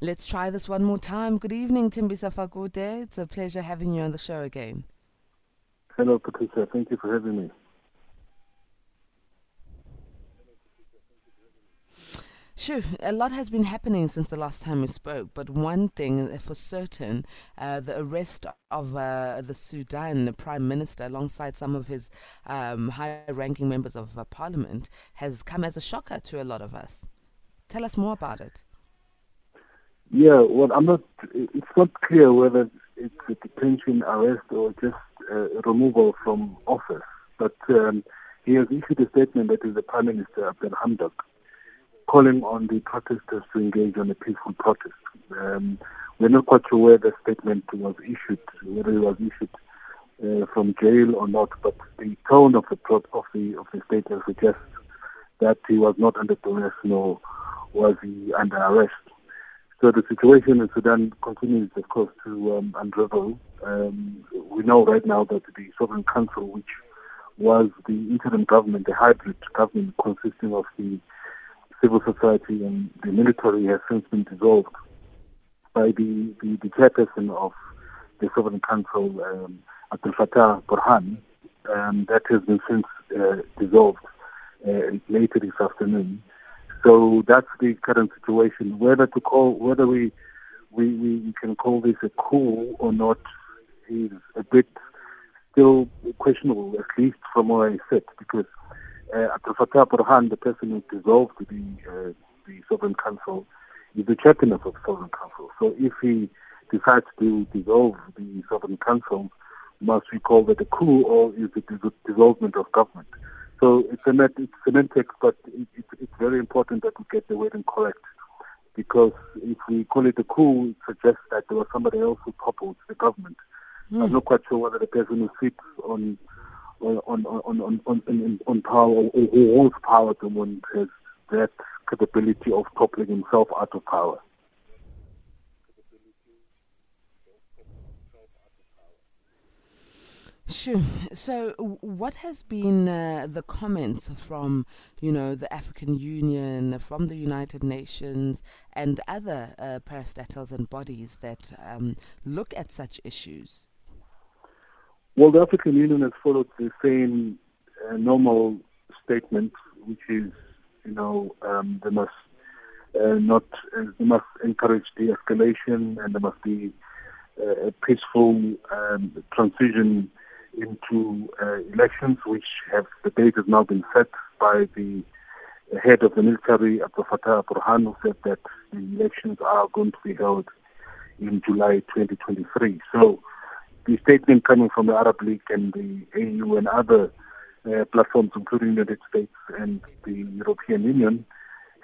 Let's try this one more time. Good evening, Tembisa Fakude. It's a pleasure having you on the show again. Hello, Patricia. Thank you for having me. Sure, a lot has been happening since the last time we spoke, but one thing for certain uh, the arrest of uh, the Sudan Prime Minister alongside some of his um, high ranking members of uh, parliament has come as a shocker to a lot of us. Tell us more about it. Yeah, well, I'm not. It's not clear whether it's a detention, arrest, or just uh, removal from office. But um, he has issued a statement that is the Prime Minister Abdel Hamdok, calling on the protesters to engage on a peaceful protest. Um, we're not quite sure where the statement was issued, whether it was issued uh, from jail or not. But the tone of the pro- of the of the statement suggests that he was not under duress nor was he under arrest. So the situation in Sudan continues, of course, to um, unravel. Um, we know right now that the Sovereign Council, which was the interim government, the hybrid government consisting of the civil society and the military, has since been dissolved by the, the, the chairperson of the Sovereign Council, um, Abdel Fattah Burhan. Um, that has been since uh, dissolved uh, later this afternoon. So that's the current situation. Whether to call, whether we we, we can call this a coup or not is a bit still questionable, at least from where I sit, because uh, Abdel Burhan, the person who dissolved the uh, the Sovereign Council, is the chairman of the Sovereign Council. So if he decides to dissolve the Sovereign Council, must we call that a coup or is it the dissolvement of government? So it's, a, it's semantics, but it, it, it's very important that we get the wording correct. Because if we call it a coup, it suggests that there was somebody else who toppled the government. Mm. I'm not quite sure whether the person who sits on on on on on, on, on power or who holds power at the moment has that capability of toppling himself out of power. Sure. So, what has been uh, the comments from, you know, the African Union, from the United Nations, and other uh, parastatals and bodies that um, look at such issues? Well, the African Union has followed the same uh, normal statement, which is, you know, um, they must uh, not, uh, they must encourage de-escalation, and there must be uh, a peaceful um, transition into uh, elections, which have the date has now been set by the head of the military, Abdel Fattah Burhan, who said that the elections are going to be held in July 2023. So the statement coming from the Arab League and the AU and other uh, platforms, including the United States and the European Union,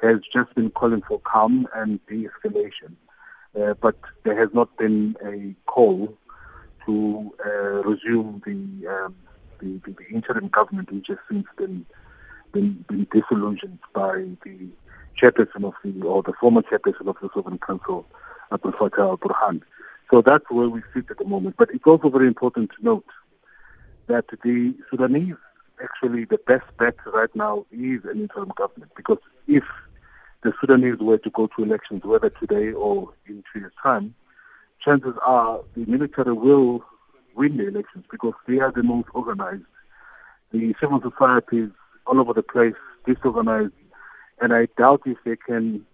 has just been calling for calm and de-escalation. Uh, but there has not been a call to uh, resume the, um, the, the, the interim government, which has since been been, been disillusioned by the chairperson of the or the former chairperson of the Sovereign Council, Abdel Fattah al-Burhan. So that's where we sit at the moment. But it's also very important to note that the Sudanese actually the best bet right now is an interim government because if the Sudanese were to go to elections, whether today or in two years' time, chances are the military will win the elections because they are the most organized. The civil society is all over the place, disorganized, and I doubt if they can,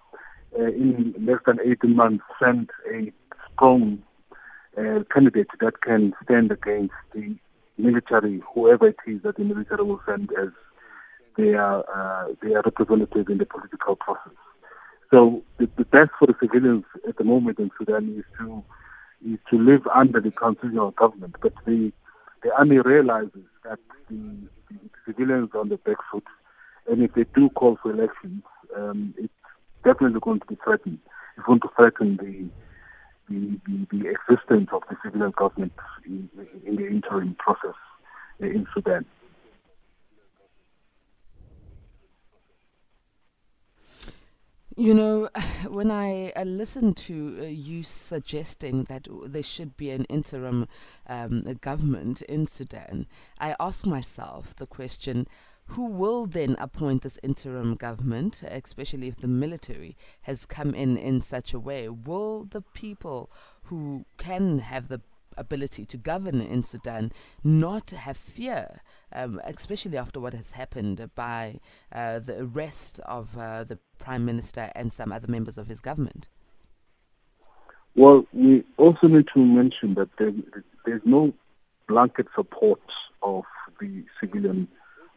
uh, in less than 18 months, send a strong uh, candidate that can stand against the military, whoever it is that the military will send as their, uh, their representative in the political process. So the, the best for the civilians at the moment in Sudan is to is to live under the constitutional government. But the the army realizes that the, the civilians are on the back foot, and if they do call for elections, um, it's definitely going to be threatened. It's going to threaten the the, the, the existence of the civilian government in, in the interim process in Sudan. You know, when I uh, listen to uh, you suggesting that there should be an interim um, government in Sudan, I ask myself the question who will then appoint this interim government, especially if the military has come in in such a way? Will the people who can have the ability to govern in Sudan not have fear, um, especially after what has happened by uh, the arrest of uh, the Prime Minister and some other members of his government? Well, we also need to mention that there, there's no blanket support of the civilian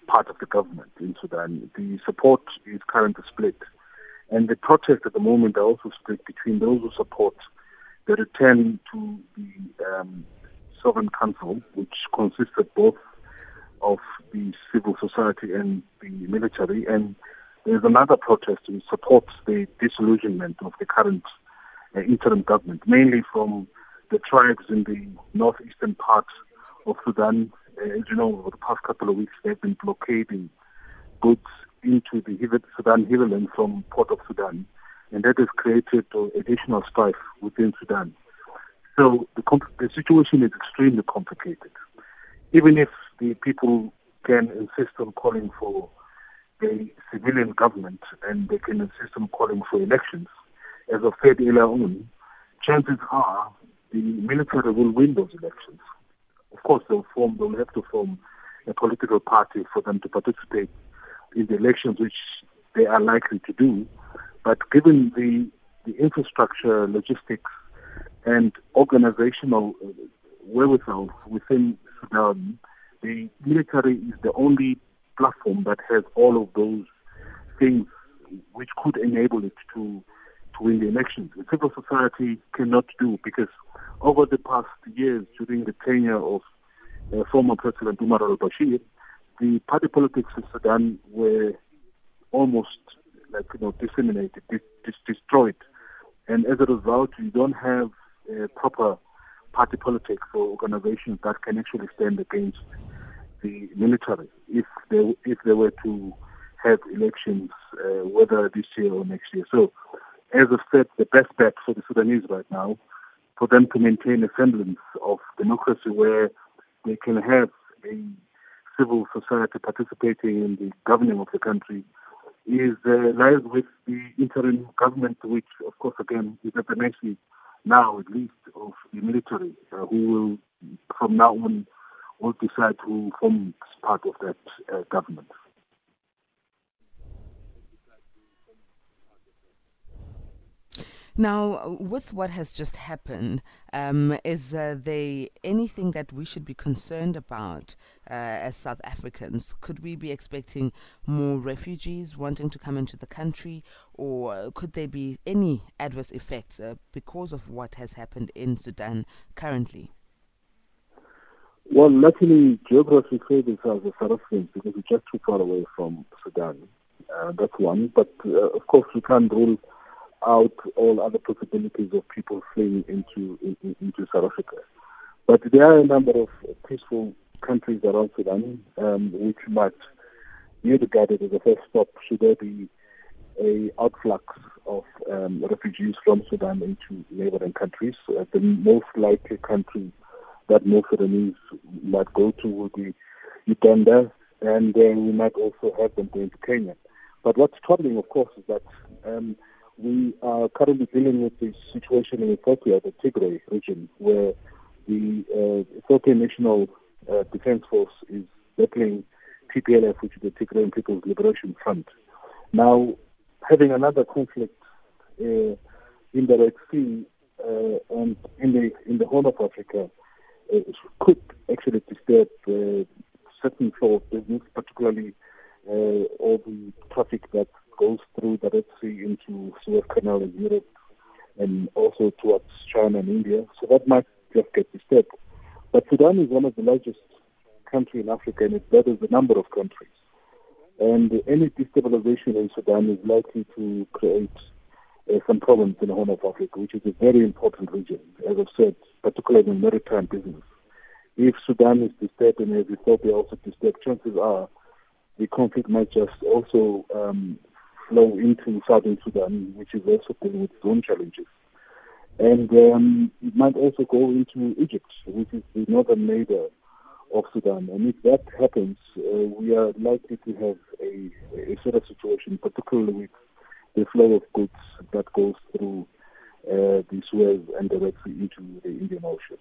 part of the government in Sudan. The support is currently split. And the protests at the moment are also split between those who support the return to the um, Sovereign Council, which consisted both of the civil society and the military. And there's another protest which supports the disillusionment of the current uh, interim government, mainly from the tribes in the northeastern part of Sudan. Uh, as you know, over the past couple of weeks, they've been blockading goods into the Sudan hinterland from Port of Sudan and that has created additional strife within Sudan. So the, the situation is extremely complicated. Even if the people can insist on calling for a civilian government and they can insist on calling for elections, as of said earlier chances are the military will win those elections. Of course, they'll form, they'll have to form a political party for them to participate in the elections, which they are likely to do. But given the, the infrastructure, logistics, and organizational uh, wherewithal within Sudan, the military is the only platform that has all of those things which could enable it to to win the elections. The civil society cannot do because over the past years, during the tenure of uh, former President Umar al-Bashir, the party politics in Sudan were almost like you know disseminated, dis- dis- destroyed, and as a result, you don't have a proper party politics or organizations that can actually stand against the military if they if they were to have elections, uh, whether this year or next year. So, as I said, the best bet for the Sudanese right now, for them to maintain a semblance of democracy where they can have a civil society participating in the governing of the country is uh, lies with the interim government, which, of course, again, is at the mercy now, at least, of the military, uh, who will, from now on, will decide who forms part of that uh, government. Now, with what has just happened, um, is uh, there anything that we should be concerned about uh, as South Africans? Could we be expecting more refugees wanting to come into the country, or could there be any adverse effects uh, because of what has happened in Sudan currently? Well, luckily, geography favors us as South Africans because we're just too far away from Sudan. Uh, that's one. But uh, of course, we can't rule out all other possibilities of people fleeing into in, into South Africa. But there are a number of peaceful countries around Sudan um, which might be regarded as a first stop should there be a outflux of um, refugees from Sudan into neighboring countries. Uh, the most likely country that most Sudanese might go to would be Uganda, and uh, we might also have them going to Kenya. But what's troubling, of course, is that um, we are currently dealing with the situation in Ethiopia, the Tigray region, where the uh, Ethiopian National uh, Defense Force is battling TPLF, which is the Tigrayan People's Liberation Front. Now, having another conflict uh, in the Red Sea uh, and in the in the Horn of Africa uh, could actually disturb uh, certain flow of business, particularly all the traffic that goes through the Red Sea into Suez Canal in Europe and also towards China and India. So that might just get disturbed. But Sudan is one of the largest countries in Africa and it borders a number of countries. And any destabilization in Sudan is likely to create uh, some problems in the Horn of Africa, which is a very important region, as I've said, particularly in maritime business. If Sudan is disturbed and if Ethiopia also disturbed, chances are the conflict might just also um, flow into southern Sudan, which is also dealing with its own challenges. And um, it might also go into Egypt, which is the northern neighbor of Sudan. And if that happens, uh, we are likely to have a, a sort of situation, particularly with the flow of goods that goes through uh, the Suez and directly into the Indian Ocean.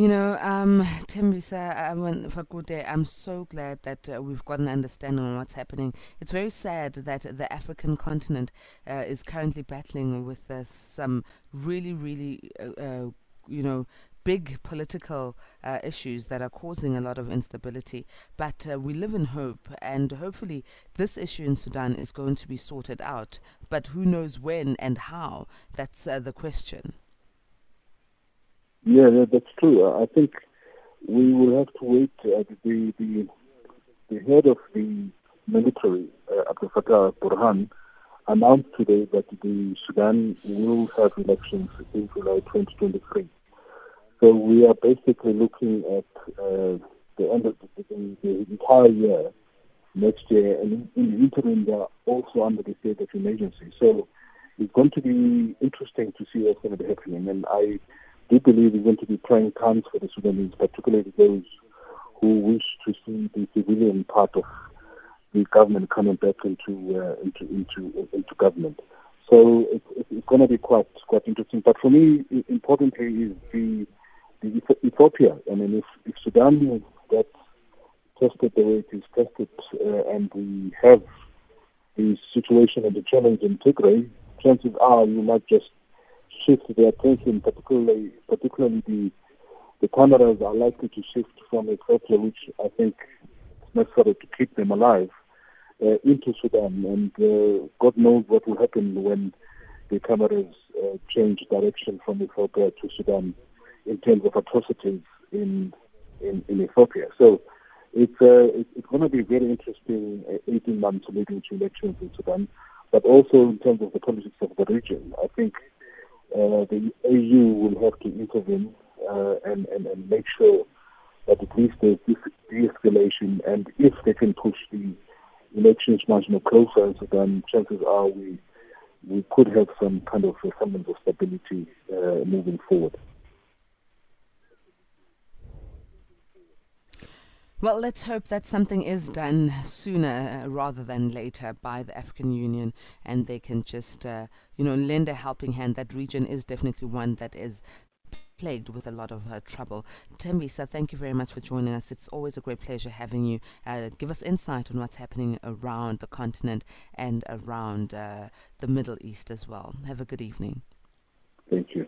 You know, um, Tembisa um, Fakude, I'm so glad that uh, we've got an understanding on what's happening. It's very sad that the African continent uh, is currently battling with uh, some really, really, uh, uh, you know, big political uh, issues that are causing a lot of instability. But uh, we live in hope, and hopefully, this issue in Sudan is going to be sorted out. But who knows when and how? That's uh, the question. Yeah, that's true. I think we will have to wait. Uh, the, the the head of the military, uh, Abdel Fattah Burhan, announced today that the Sudan will have elections in July 2023. So we are basically looking at uh, the end of the, the, the, entire year next year, and in the interim, they are also under the state of emergency. So it's going to be interesting to see what's going to be happening. And I do believe is going to be trying times for the Sudanese, particularly those who wish to see the civilian part of the government coming back into uh, into into into government. So it, it's going to be quite quite interesting. But for me, importantly, is the, the Ethiopia. I mean, if, if Sudan gets tested the way it is tested, uh, and we have the situation and the challenge in Tigray, chances are you might just shift their attention, particularly particularly the the cameras are likely to shift from Ethiopia, which I think is necessary to keep them alive, uh, into Sudan. And uh, God knows what will happen when the cameras uh, change direction from Ethiopia to Sudan in terms of atrocities in in, in Ethiopia. So it's uh, it's going to be very interesting uh, 18 months leading to elections in Sudan, but also in terms of the politics of the region. I think uh, the AU will have to intervene uh, and, and, and make sure that at least there's de-escalation and if they can push the elections more closer, then chances are we we could have some kind of semblance of stability uh, moving forward. Well, let's hope that something is done sooner rather than later by the African Union and they can just, uh, you know, lend a helping hand. That region is definitely one that is plagued with a lot of uh, trouble. Tembisa, thank you very much for joining us. It's always a great pleasure having you. Uh, give us insight on what's happening around the continent and around uh, the Middle East as well. Have a good evening. Thank you.